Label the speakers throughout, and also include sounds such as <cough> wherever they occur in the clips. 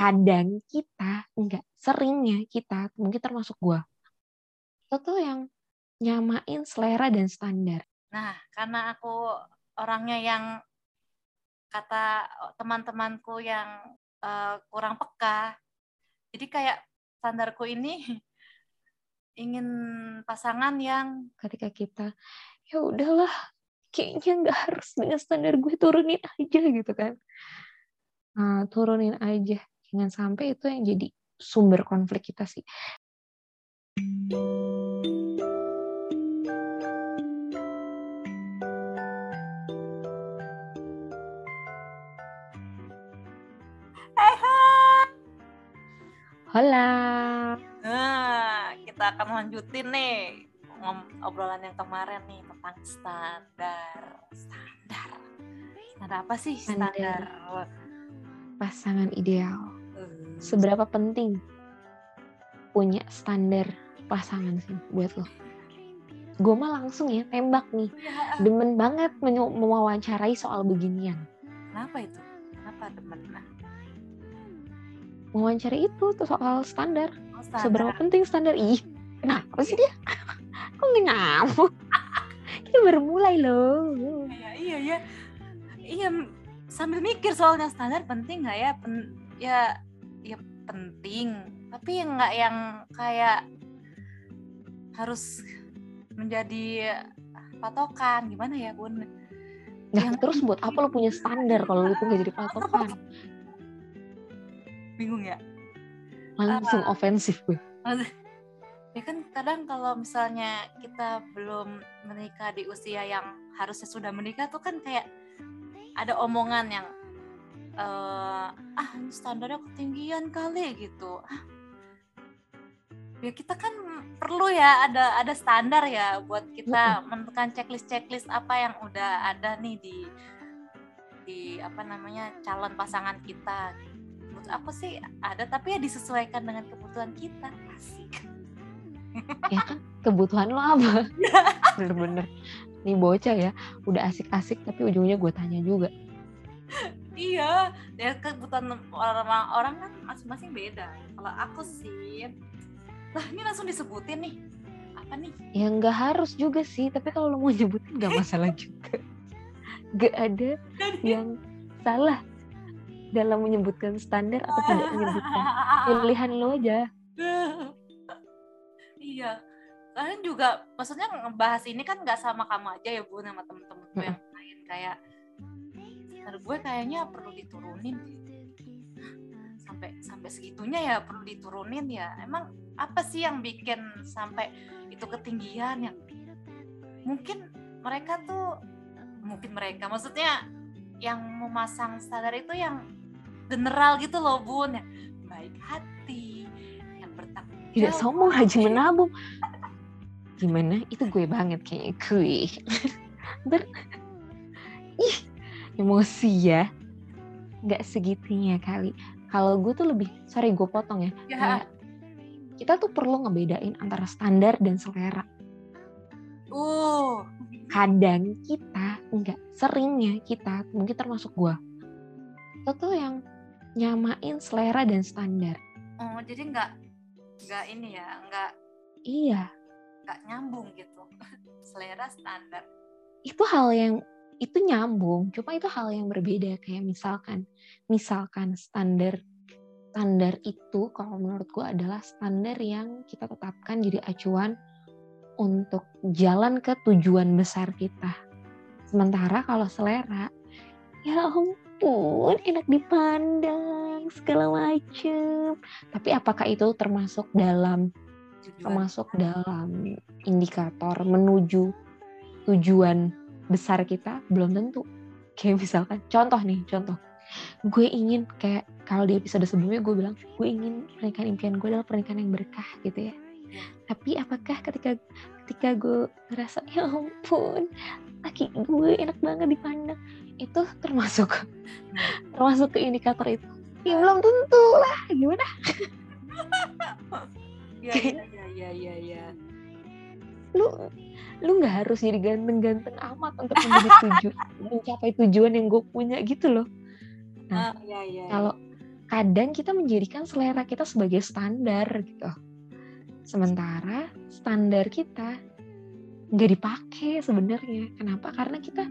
Speaker 1: kadang kita enggak seringnya kita mungkin termasuk gua itu tuh yang nyamain selera dan standar.
Speaker 2: Nah, karena aku orangnya yang kata teman-temanku yang uh, kurang peka, jadi kayak standarku ini <laughs> ingin pasangan yang
Speaker 1: ketika kita ya udahlah kayaknya nggak harus dengan standar gue turunin aja gitu kan. Nah, turunin aja jangan sampai itu yang jadi sumber konflik kita sih Hola.
Speaker 2: Nah, kita akan lanjutin nih obrolan yang kemarin nih tentang standar. Standar. Standar apa sih standar? standar.
Speaker 1: Pasangan ideal. Seberapa penting punya standar pasangan sih buat lo? Gue mah langsung ya tembak nih. Ya. Demen banget mewawancarai soal beginian.
Speaker 2: Kenapa itu? Kenapa demen? Nah
Speaker 1: mewawancari itu tuh soal standar. Oh, standar. Seberapa penting standar? Ih, kenapa sih dia? <laughs> Kok nyambung? <laughs> Kita baru mulai loh.
Speaker 2: Iya, iya, iya. Iya, sambil mikir soalnya standar penting nggak ya? Pen, ya, ya penting. Tapi nggak yang kayak harus menjadi patokan. Gimana ya, Bun?
Speaker 1: Nah, yang... terus buat apa lo punya standar kalau lo tuh gak jadi patokan? <laughs>
Speaker 2: bingung ya
Speaker 1: langsung uh, ofensif gue
Speaker 2: ya kan kadang kalau misalnya kita belum menikah di usia yang harusnya sudah menikah tuh kan kayak ada omongan yang uh, ah standarnya ketinggian kali gitu. Ah, ya kita kan perlu ya ada ada standar ya buat kita menentukan checklist checklist apa yang udah ada nih di di apa namanya calon pasangan kita. Aku sih ada tapi ya disesuaikan dengan kebutuhan kita asik.
Speaker 1: Ya kan? Kebutuhan lo apa? <laughs> Bener-bener. Nih bocah ya udah asik-asik tapi ujungnya gue tanya juga
Speaker 2: iya ya kebutuhan orang orang kan masing-masing beda. Kalau aku sih lah ini langsung disebutin nih. Apa nih?
Speaker 1: Ya nggak harus juga sih tapi kalau lo mau nyebutin nggak masalah juga. Gak ada yang salah dalam menyebutkan standar atau tidak menyebutkan pilihan lo aja.
Speaker 2: Iya kalian juga maksudnya ngebahas ini kan nggak sama kamu aja ya bu sama temen-temen yang lain. Kayak standar gue kayaknya perlu diturunin. Sampai sampai segitunya ya perlu diturunin ya. Emang apa sih yang bikin sampai itu ketinggian yang mungkin mereka tuh mungkin mereka maksudnya yang memasang standar itu yang general gitu loh bun yang baik hati yang bertanggung jawab.
Speaker 1: tidak sombong haji menabung. Gimana? Itu gue banget kayaknya gue <laughs> ber emosi ya. Nggak segitunya kali. Kalau gue tuh lebih sorry gue potong ya, ya. Kayak, kita tuh perlu ngebedain antara standar dan selera.
Speaker 2: Uh.
Speaker 1: Kadang kita enggak seringnya kita mungkin termasuk gue itu tuh yang nyamain selera dan standar.
Speaker 2: Oh, jadi nggak nggak ini ya, nggak
Speaker 1: iya.
Speaker 2: nggak nyambung gitu. <laughs> Selera standar.
Speaker 1: Itu hal yang itu nyambung, cuma itu hal yang berbeda. Kayak misalkan misalkan standar standar itu kalau menurutku adalah standar yang kita tetapkan jadi acuan untuk jalan ke tujuan besar kita. Sementara kalau selera, ya ampun enak dipandang segala macem. Tapi apakah itu termasuk dalam termasuk dalam indikator menuju tujuan besar kita belum tentu. Kayak misalkan contoh nih contoh. Gue ingin kayak kalau di episode sebelumnya gue bilang gue ingin pernikahan impian gue adalah pernikahan yang berkah gitu ya. Tapi apakah ketika ketika gue ngerasa ya ampun laki gue enak banget dipandang itu termasuk termasuk ke indikator itu. Ya belum tentu lah gimana? <laughs>
Speaker 2: Ya ya ya ya ya
Speaker 1: lu lu nggak harus jadi ganteng-ganteng amat untuk menjadi tujuan <laughs> mencapai tujuan yang gue punya gitu loh.
Speaker 2: Nah uh, ya, ya,
Speaker 1: kalau kadang kita menjadikan selera kita sebagai standar gitu. Sementara standar kita nggak dipakai sebenarnya. Kenapa? Karena kita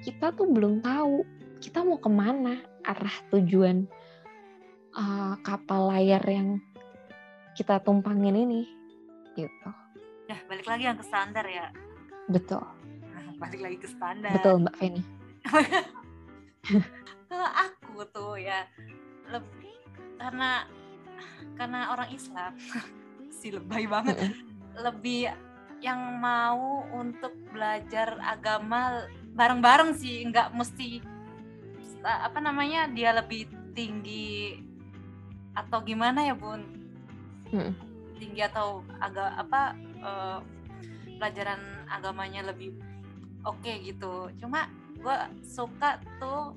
Speaker 1: kita tuh belum tahu kita mau ke mana arah tujuan uh, kapal layar yang kita tumpangin ini gitu
Speaker 2: balik lagi yang ke standar ya.
Speaker 1: Betul.
Speaker 2: Balik lagi ke standar.
Speaker 1: Betul mbak Feni. <laughs>
Speaker 2: Kalau aku tuh ya lebih karena karena orang Islam <laughs> si lebay banget. Mm -hmm. lebih yang mau untuk belajar agama bareng-bareng sih nggak mesti apa namanya dia lebih tinggi atau gimana ya bun? Hmm. tinggi atau agak apa uh, pelajaran agamanya lebih oke okay gitu. Cuma gue suka tuh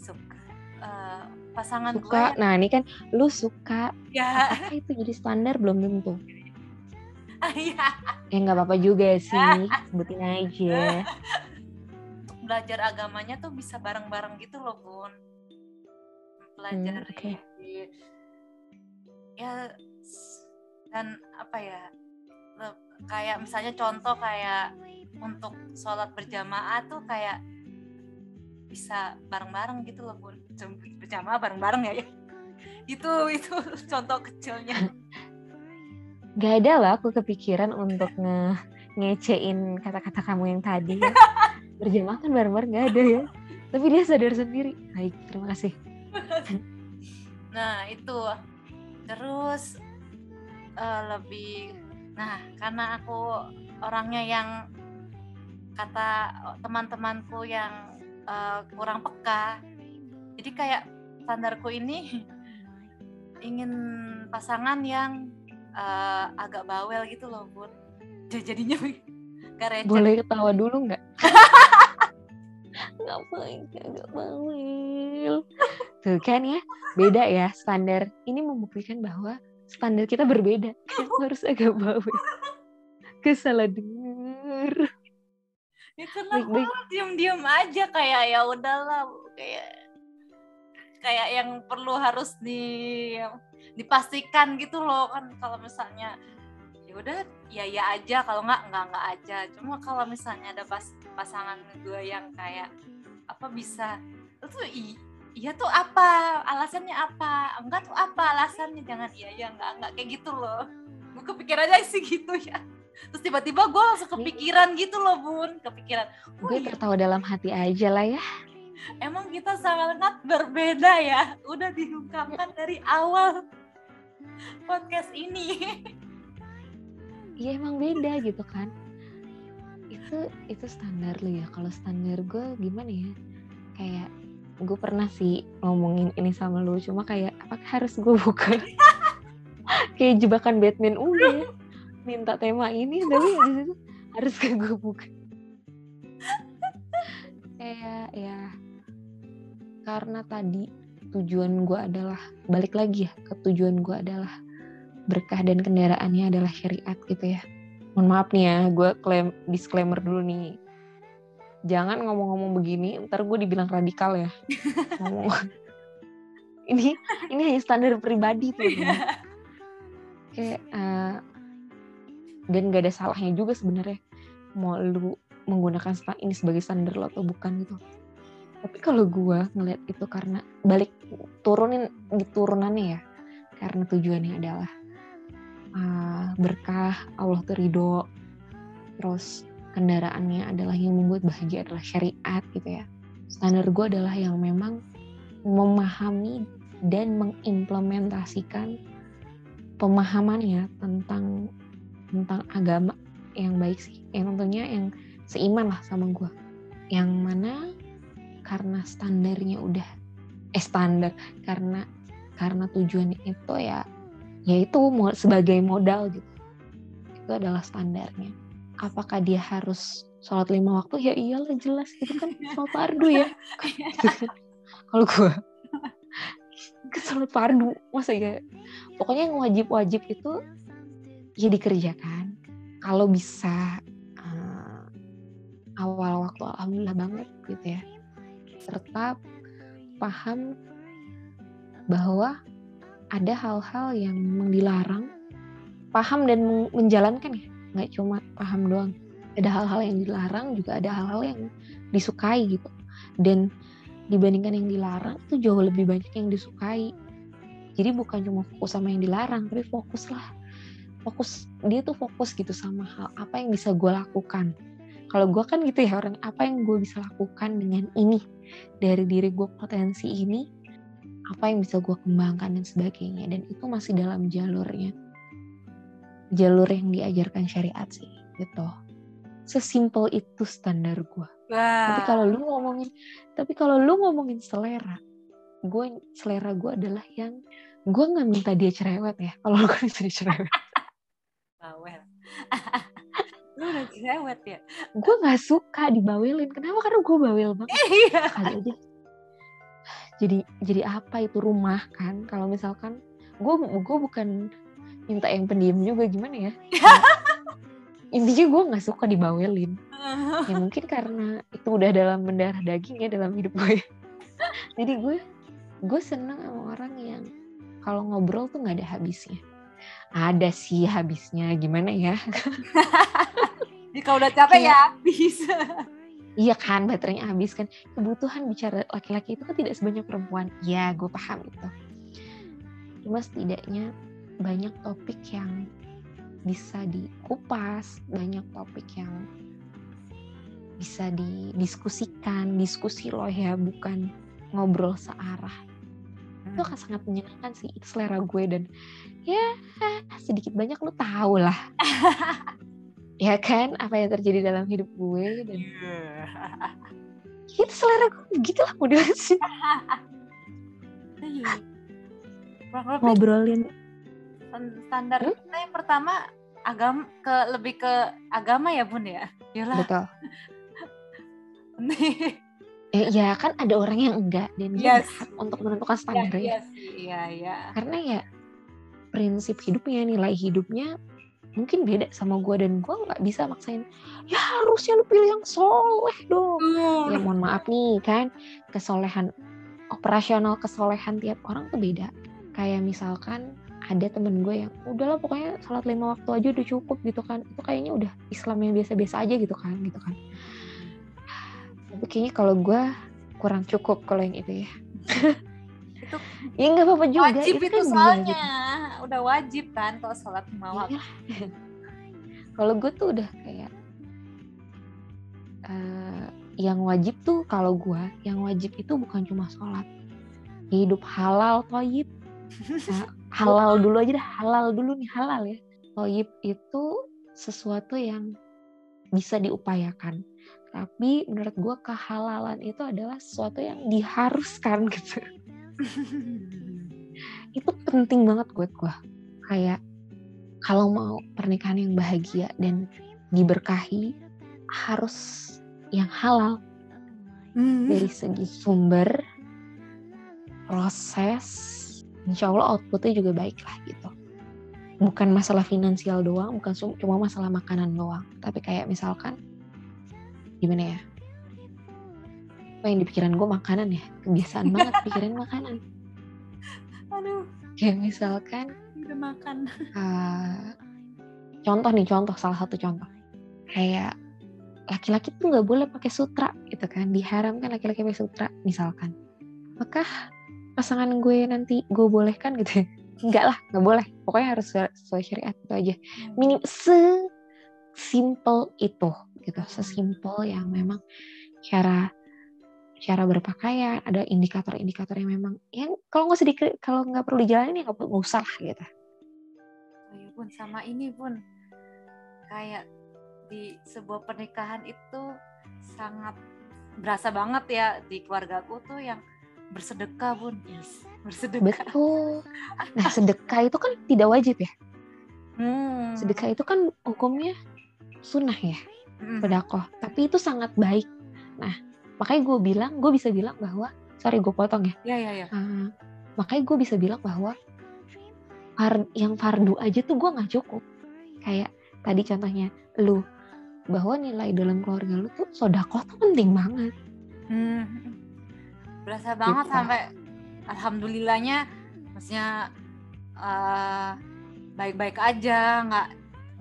Speaker 2: suka uh, pasangan
Speaker 1: suka?
Speaker 2: gue
Speaker 1: nah ini kan lu suka.
Speaker 2: Ya.
Speaker 1: Apakah itu? Jadi standar belum tentu. <laughs>
Speaker 2: Iya.
Speaker 1: ya nggak apa-apa juga <laughs> sih. Sebutin aja.
Speaker 2: Belajar agamanya tuh bisa bareng-bareng gitu loh bun. Pelajari hmm, okay. ya dan apa ya kayak misalnya contoh kayak untuk sholat berjamaah tuh kayak bisa bareng-bareng gitu loh bun berjamaah bareng-bareng ya itu itu <laughs> contoh kecilnya.
Speaker 1: Gak ada lah aku kepikiran untuk nge ngecein kata-kata kamu yang tadi ya. <laughs> berjamaah kan bareng-bareng nggak ada ya. Tapi dia sadar sendiri. Baik terima kasih.
Speaker 2: Nah itu. Terus uh, lebih nah karena aku orangnya yang kata teman-temanku yang uh, kurang peka jadi kayak standarku ini <laughs> ingin pasangan yang uh, agak bawel gitu loh bun. Jadinya <laughs>
Speaker 1: boleh ketawa dulu nggak? Ngapain agak bawel tuh kan ya beda ya standar. Ini membuktikan bahwa standar kita berbeda. Aku harus agak bawel. Kesalah denger
Speaker 2: ya kenapa diam-diam aja kayak ya udahlah kayak kayak yang perlu harus di dipastikan gitu loh kan kalau misalnya ya udah ya ya aja kalau nggak nggak nggak aja. Cuma kalau misalnya ada pas pasangan gue yang kayak apa bisa itu iya tuh apa? Alasannya apa? Enggak tuh apa alasannya? Jangan iya ya enggak enggak kayak gitu loh. Gue kepikiran aja sih <laughs> gitu ya. Terus tiba-tiba gue langsung kepikiran gitu loh bun. Kepikiran
Speaker 1: gue iya. tertawa dalam hati aja lah ya.
Speaker 2: Emang kita sangat berbeda ya? Udah diungkapkan dari awal podcast ini.
Speaker 1: Iya emang beda gitu kan? Itu itu standar lo ya. Kalau standar gue gimana ya? Kayak gue pernah sih ngomongin ini sama lo cuma kayak apakah harus gue buka <laughs> kayak jebakan Batman udah ya. minta tema ini tapi harus ke gue buka <laughs> kayak ya karena tadi tujuan gue adalah balik lagi ya ke tujuan gue adalah berkah dan kendaraannya adalah syariat gitu ya. Mohon maaf nih ya, gue disclaimer dulu nih. Jangan ngomong-ngomong begini, ntar gue dibilang radikal ya. ngomong <laughs> ini ini hanya standar pribadi tuh. Kayak uh, dan gak ada salahnya juga sebenarnya mau lu menggunakan ini sebagai standar lo atau bukan gitu. Tapi kalau gue ngeliat itu karena balik turunin di turunannya ya, karena tujuannya adalah uh, berkah, Allah terido, terus kendaraannya adalah yang membuat bahagia adalah syariat gitu ya. Standar gue adalah yang memang memahami dan mengimplementasikan pemahamannya tentang tentang agama yang baik sih, yang tentunya yang seiman lah sama gue. Yang mana karena standarnya udah eh standar karena karena tujuannya itu ya yaitu sebagai modal gitu itu adalah standarnya apakah dia harus sholat lima waktu? Ya iyalah jelas itu kan sholat fardu ya. <laughs> Kalau gue ke <laughs> sholat fardu masa ya? Pokoknya yang wajib-wajib itu ya dikerjakan. Kalau bisa uh, awal waktu alhamdulillah banget gitu ya. Serta paham bahwa ada hal-hal yang memang dilarang paham dan menjalankan ya. Nggak cuma paham doang. Ada hal-hal yang dilarang juga ada hal-hal yang disukai gitu. Dan dibandingkan yang dilarang itu jauh lebih banyak yang disukai. Jadi bukan cuma fokus sama yang dilarang tapi fokus lah fokus dia tuh fokus gitu sama hal apa yang bisa gue lakukan. Kalau gue kan gitu ya orang apa yang gue bisa lakukan dengan ini? Dari diri gue potensi ini apa yang bisa gue kembangkan dan sebagainya. Dan itu masih dalam jalurnya. Jalur yang diajarkan syariat sih gitu. Sesimpel itu standar gue tapi kalau lu ngomongin tapi kalau lu ngomongin selera gue selera gue adalah yang gue nggak minta dia cerewet ya kalau gue bisa dicerewet
Speaker 2: bawel <laughs> <laughs> lu udah cerewet ya?
Speaker 1: Gue nggak suka dibawelin. Kenapa? Karena gue bawel banget. <laughs>
Speaker 2: Iya.
Speaker 1: Kali aja. Jadi jadi apa itu rumah kan? Kalau misalkan gue gue bukan minta yang pendiam juga gimana ya intinya gue nggak suka dibawelin. <laughs> Ya mungkin karena itu udah dalam mendarah daging ya dalam hidup gue <laughs> jadi gue gue seneng sama orang yang kalau ngobrol tuh nggak ada habisnya. Ada sih habisnya gimana ya? <laughs>
Speaker 2: Jika udah capek ya habis.
Speaker 1: Iya kan baterainya habis kan. Kebutuhan bicara laki-laki itu kan tidak sebanyak perempuan. Ya gue paham itu. Cuma setidaknya banyak topik yang bisa dikupas, banyak topik yang bisa didiskusikan, diskusi loh ya, bukan ngobrol searah. Hmm. Itu akan sangat menyenangkan sih, itu selera gue dan ya sedikit banyak lo tau lah. <laughs> ya kan, apa yang terjadi dalam hidup gue dan yeah. itu selera gue gitu lah mau sih. <laughs>
Speaker 2: Iya.
Speaker 1: Ngobrolin
Speaker 2: standar hmm? kita yang pertama agama ke lebih ke agama ya bun ya Yalah.
Speaker 1: betul <laughs> eh, ya kan ada orang yang enggak dan dia yes. berhak untuk menentukan standar
Speaker 2: ya, yes. iya iya
Speaker 1: karena ya prinsip hidupnya nilai hidupnya mungkin beda sama gue dan gue nggak bisa maksain ya harusnya lu pilih yang soleh dong uh. ya mohon maaf nih kan kesolehan operasional kesolehan tiap orang tuh beda kayak misalkan ada temen gue yang udahlah pokoknya salat lima waktu aja udah cukup gitu kan. Itu kayaknya udah Islam yang biasa-biasa aja gitu kan gitu kan. Tapi kayaknya kalau gue kurang cukup kalau yang itu ya.
Speaker 2: Itu <laughs>
Speaker 1: ya nggak apa-apa juga
Speaker 2: wajib itu, itu kan soalnya. gitu. udah wajib kan kalau sholat lima iya. waktu. <laughs>
Speaker 1: Kalau gue tuh udah kayak uh, yang wajib tuh kalau gue yang wajib itu bukan cuma sholat hidup halal toyib. nah, <laughs> halal dulu aja dah halal dulu nih halal ya. Toyib itu sesuatu yang bisa diupayakan. Tapi menurut gue kehalalan itu adalah sesuatu yang diharuskan <laughs> gitu. <laughs> Itu penting banget buat gue kayak kalau mau pernikahan yang bahagia dan diberkahi harus yang halal. Mm-hmm. dari segi sumber proses insya Allah outputnya juga baik lah gitu. Bukan masalah finansial doang bukan cuma masalah makanan doang. Tapi kayak misalkan gimana ya? Apa yang di pikiran gue makanan ya? Kebiasaan <laughs> banget pikirin makanan.
Speaker 2: Aduh.
Speaker 1: Kayak misalkan
Speaker 2: udah makan
Speaker 1: uh, contoh nih contoh salah satu contoh. Kayak laki-laki tuh nggak boleh pakai sutra gitu kan? Diharamkan laki-laki pakai sutra misalkan. Apakah pasangan gue nanti gue bolehkan gitu enggak lah nggak boleh. Pokoknya harus sesuai syariat itu aja. Minim sesimpel itu gitu. Sesimpel yang memang cara cara berpakaian ada indikator-indikator yang memang yang kalau nggak sedikit kalau nggak perlu dijalanin ya nggak usah lah gitu.
Speaker 2: Oh ya pun sama ini pun. Kayak di sebuah pernikahan itu sangat berasa banget ya di keluargaku tuh yang bersedekah bun. Yes bersedekah.
Speaker 1: Betul. Nah sedekah itu kan tidak wajib ya?
Speaker 2: Hmm.
Speaker 1: sedekah itu kan hukumnya sunnah ya? Hmm. tapi itu sangat baik. Nah makanya gue bilang gue bisa bilang bahwa sorry gue potong ya.
Speaker 2: Ya ya, ya.
Speaker 1: Uh, makanya gue bisa bilang bahwa far, yang fardu aja tuh gue nggak cukup. Kayak tadi contohnya lu bahwa nilai dalam keluarga lu tuh sodakoh tuh penting banget.
Speaker 2: Hmm berasa banget sampai alhamdulillahnya maksudnya uh, baik-baik aja nggak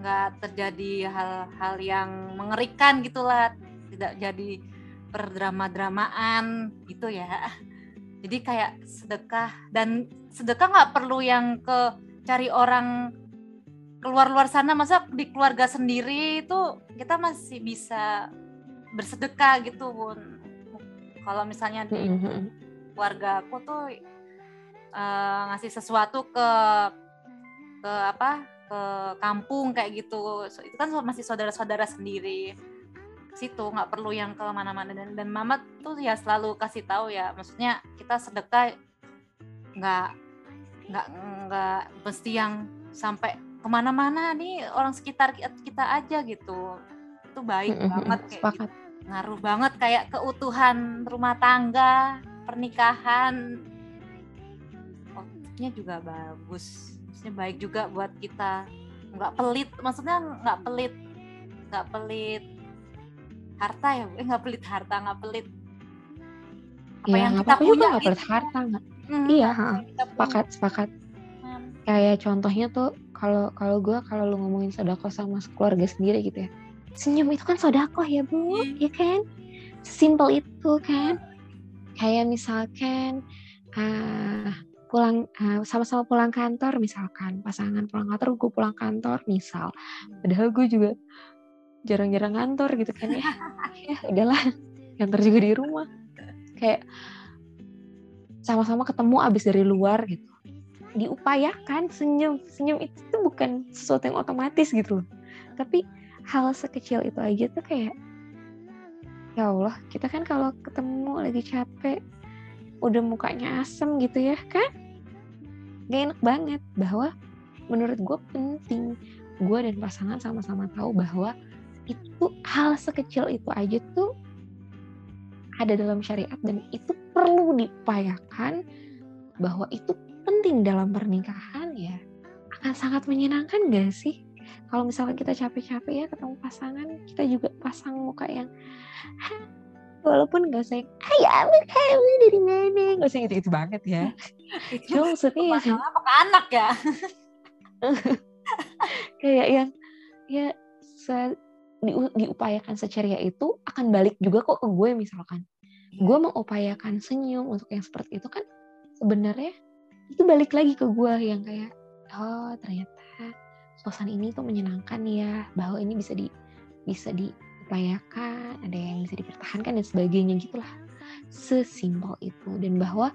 Speaker 2: nggak terjadi hal-hal yang mengerikan gitulah tidak jadi perdrama-dramaan gitu ya. Jadi kayak sedekah dan sedekah nggak perlu yang ke cari orang keluar-luar sana masa di keluarga sendiri itu kita masih bisa bersedekah gitu bun kalau misalnya di keluarga aku tuh uh, ngasih sesuatu ke ke apa ke kampung kayak gitu. Itu kan masih saudara-saudara sendiri. Situ nggak perlu yang ke mana-mana. Dan dan mama tuh ya selalu kasih tahu ya maksudnya kita sedekah nggak nggak nggak mesti yang sampai ke mana-mana nih orang sekitar kita aja gitu. Itu baik banget kayak gitu. Ngaruh banget kayak keutuhan rumah tangga pernikahan. Outputnya juga bagus. Maksudnya baik juga buat kita. Nggak pelit maksudnya nggak pelit. Nggak pelit harta ya eh nggak pelit harta nggak pelit.
Speaker 1: Apa ya, yang kita punya juga nggak pelit harta nggak. Hmm, iya sepakat sepakat. Hmm. kayak contohnya tuh kalau kalau gue kalau lu ngomongin sodako sama keluarga sendiri gitu ya senyum itu kan sodako ya bu. Hmm. ya kan? Simple itu kan. Kayak misalkan uh, pulang uh, sama-sama pulang kantor misalkan pasangan pulang kantor gue pulang kantor misal. Padahal gue juga jarang-jarang ngantor gitu kan ya. <laughs> Ya udahlah ngantor juga di rumah. Kayak sama-sama ketemu abis dari luar gitu. Diupayakan senyum. Senyum itu tuh bukan sesuatu yang otomatis gitu loh. Tapi hal sekecil itu aja tuh kayak ya Allah kita kan kalau ketemu lagi capek udah mukanya asem gitu ya kan? Gak enak banget bahwa menurut gue penting gue dan pasangan sama-sama tahu bahwa itu hal sekecil itu aja tuh ada dalam syariat dan itu perlu diupayakan bahwa itu penting dalam pernikahan ya. Akan sangat menyenangkan gak sih kalau misalnya kita capek-capek ya ketemu pasangan kita juga pasang muka yang walaupun gak usah ayah kamu dari mana? Gak usah gitu-gitu banget ya. Cuma maksudnya ya
Speaker 2: apa anak ya? <laughs>
Speaker 1: Kayak yang ya di, diupayakan seceria itu akan balik juga kok ke gue misalkan. Gue mengupayakan senyum untuk yang seperti itu kan sebenarnya itu balik lagi ke gue yang kayak oh ternyata suasana ini tuh menyenangkan ya. Bahwa ini bisa di bisa diupayakan ada yang bisa dipertahankan dan sebagainya gitulah. Sesimpel itu. Dan bahwa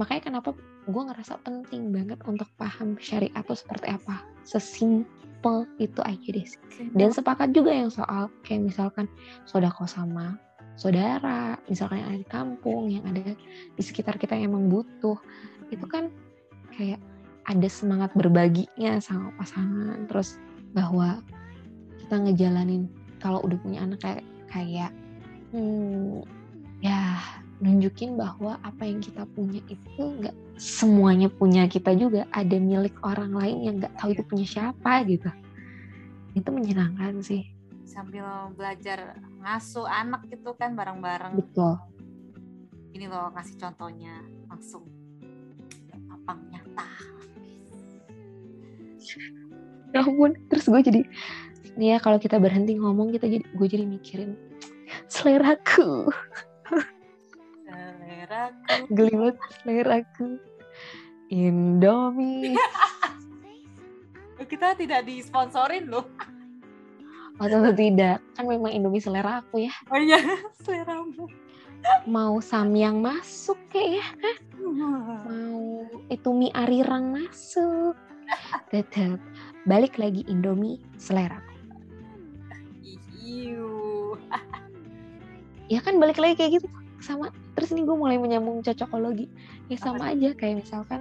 Speaker 1: makanya kenapa gue ngerasa penting banget untuk paham syariat itu seperti apa. Sesimpel itu aja deh. Dan sepakat juga yang soal kayak misalkan sodako sama saudara misalkan yang ada di kampung yang ada di sekitar kita yang emang butuh. Itu kan kayak ada semangat berbaginya sama pasangan. Terus bahwa kita ngejalanin kalau udah punya anak kayak kayak hmm, ya nunjukin bahwa apa yang kita punya itu nggak semuanya punya kita juga. Ada milik orang lain yang nggak tahu itu punya siapa gitu. Itu menyenangkan sih.
Speaker 2: Sambil belajar ngasuh anak gitu kan bareng-bareng.
Speaker 1: Betul.
Speaker 2: Ini loh ngasih contohnya langsung
Speaker 1: ya ampun terus gue jadi nih ya kalau kita berhenti ngomong kita jadi gue jadi mikirin seleraku.
Speaker 2: Seleraku.
Speaker 1: Gelimet seleraku. Indomie. <laughs>
Speaker 2: Kita tidak disponsorin loh.
Speaker 1: Oh tentu tidak. Kan memang Indomie selera aku ya.
Speaker 2: Oh iya <laughs> seleramu.
Speaker 1: Mau samyang masuk kayak ya. Mau itu mie arirang masuk tetap balik lagi Indomie selera. Ya kan balik lagi kayak gitu. Sama. Terus ini gue mulai menyambung cocokologi. Ya sama aja kayak misalkan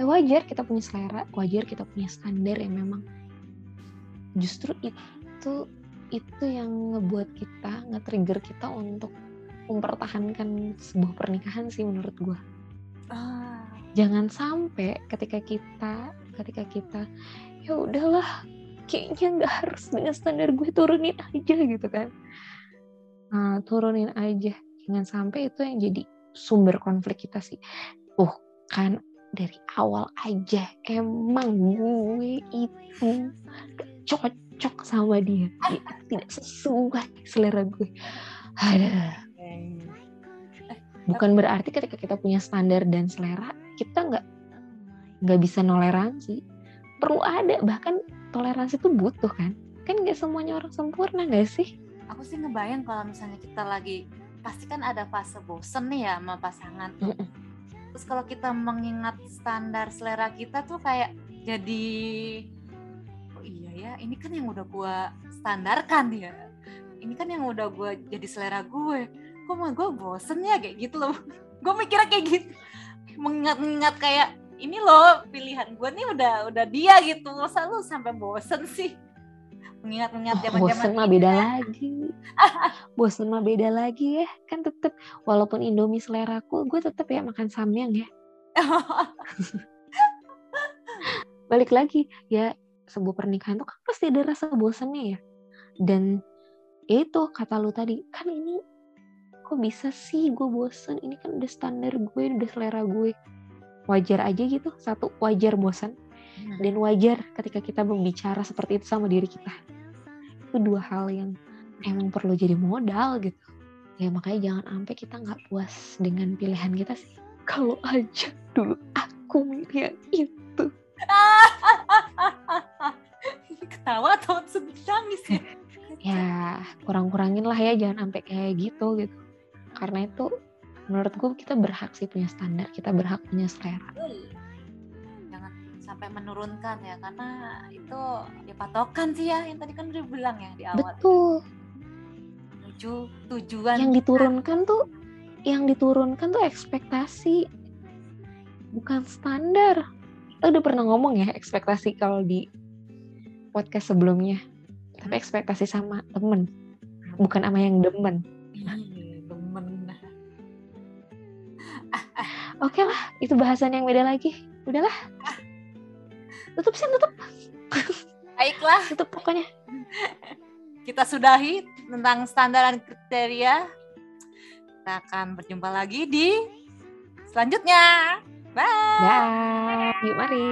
Speaker 1: ya wajar kita punya selera wajar kita punya standar yang memang justru itu itu yang ngebuat kita nge-trigger kita untuk mempertahankan sebuah pernikahan sih menurut gue ah. Jangan sampai ketika kita ketika kita ya udahlah kayaknya nggak harus dengan standar gue turunin aja gitu kan nah, turunin aja jangan sampai itu yang jadi sumber konflik kita sih. Uh, kan dari awal aja emang gue itu cocok sama dia. dia tidak sesuai selera gue. Ada. Bukan berarti ketika kita punya standar dan selera kita nggak nggak bisa toleransi. Perlu ada bahkan toleransi itu butuh kan. Kan nggak semuanya orang sempurna nggak sih?
Speaker 2: Aku sih ngebayang kalau misalnya kita lagi pasti kan ada fase bosen nih ya sama pasangan tuh. Terus kalau kita mengingat standar selera kita tuh kayak jadi oh iya ya, ini kan yang udah gua standarkan ya. Ini kan yang udah gua jadi selera gue. Kok mah gue bosen ya kayak gitu loh. <laughs> gue mikirnya kayak gitu. Mengingat-mengingat kayak ini loh pilihan gue nih udah udah dia gitu. Masa lu sampai bosen sih? mengingat-ingat
Speaker 1: oh, zaman-zaman bosen mah beda lagi. Bosen mah beda lagi ya. Kan tetep walaupun Indomie seleraku gue tetep ya makan samyang ya. <laughs> Balik lagi ya sebuah pernikahan tuh kan pasti ada rasa bosannya ya. Dan itu kata lu tadi kan ini kok bisa sih? Gue bosen. Ini kan udah standar gue udah selera gue. Wajar aja gitu. Satu wajar bosan Hmm. dan wajar ketika kita berbicara seperti itu sama diri kita. Itu dua hal yang emang perlu jadi modal gitu. Ya makanya jangan sampai kita nggak puas dengan pilihan kita sih. Kalau aja dulu aku milih yang itu. <laughs>
Speaker 2: Ketawa atau sedih nangis ya? <laughs>
Speaker 1: Ya kurang-kurangin lah ya. Jangan sampai kayak gitu gitu karena itu menurut gue kita berhak sih punya standar kita berhak punya selera.
Speaker 2: Sampai menurunkan ya karena itu ya patokan sih ya yang tadi kan udah bilang ya di awal.
Speaker 1: Betul.
Speaker 2: Tuju tujuan
Speaker 1: yang diturunkan tuh yang diturunkan tuh ekspektasi bukan standar. Lo udah pernah ngomong ya ekspektasi kalau di podcast sebelumnya. Tapi ekspektasi sama temen bukan sama yang
Speaker 2: demen
Speaker 1: oke lah itu bahasan yang beda lagi. Udahlah. Tutup sih tutup.
Speaker 2: Baiklah.
Speaker 1: Tutup pokoknya.
Speaker 2: Kita sudahi tentang standar dan kriteria. Kita akan berjumpa lagi di selanjutnya. Bye.
Speaker 1: Bye. Yuk mari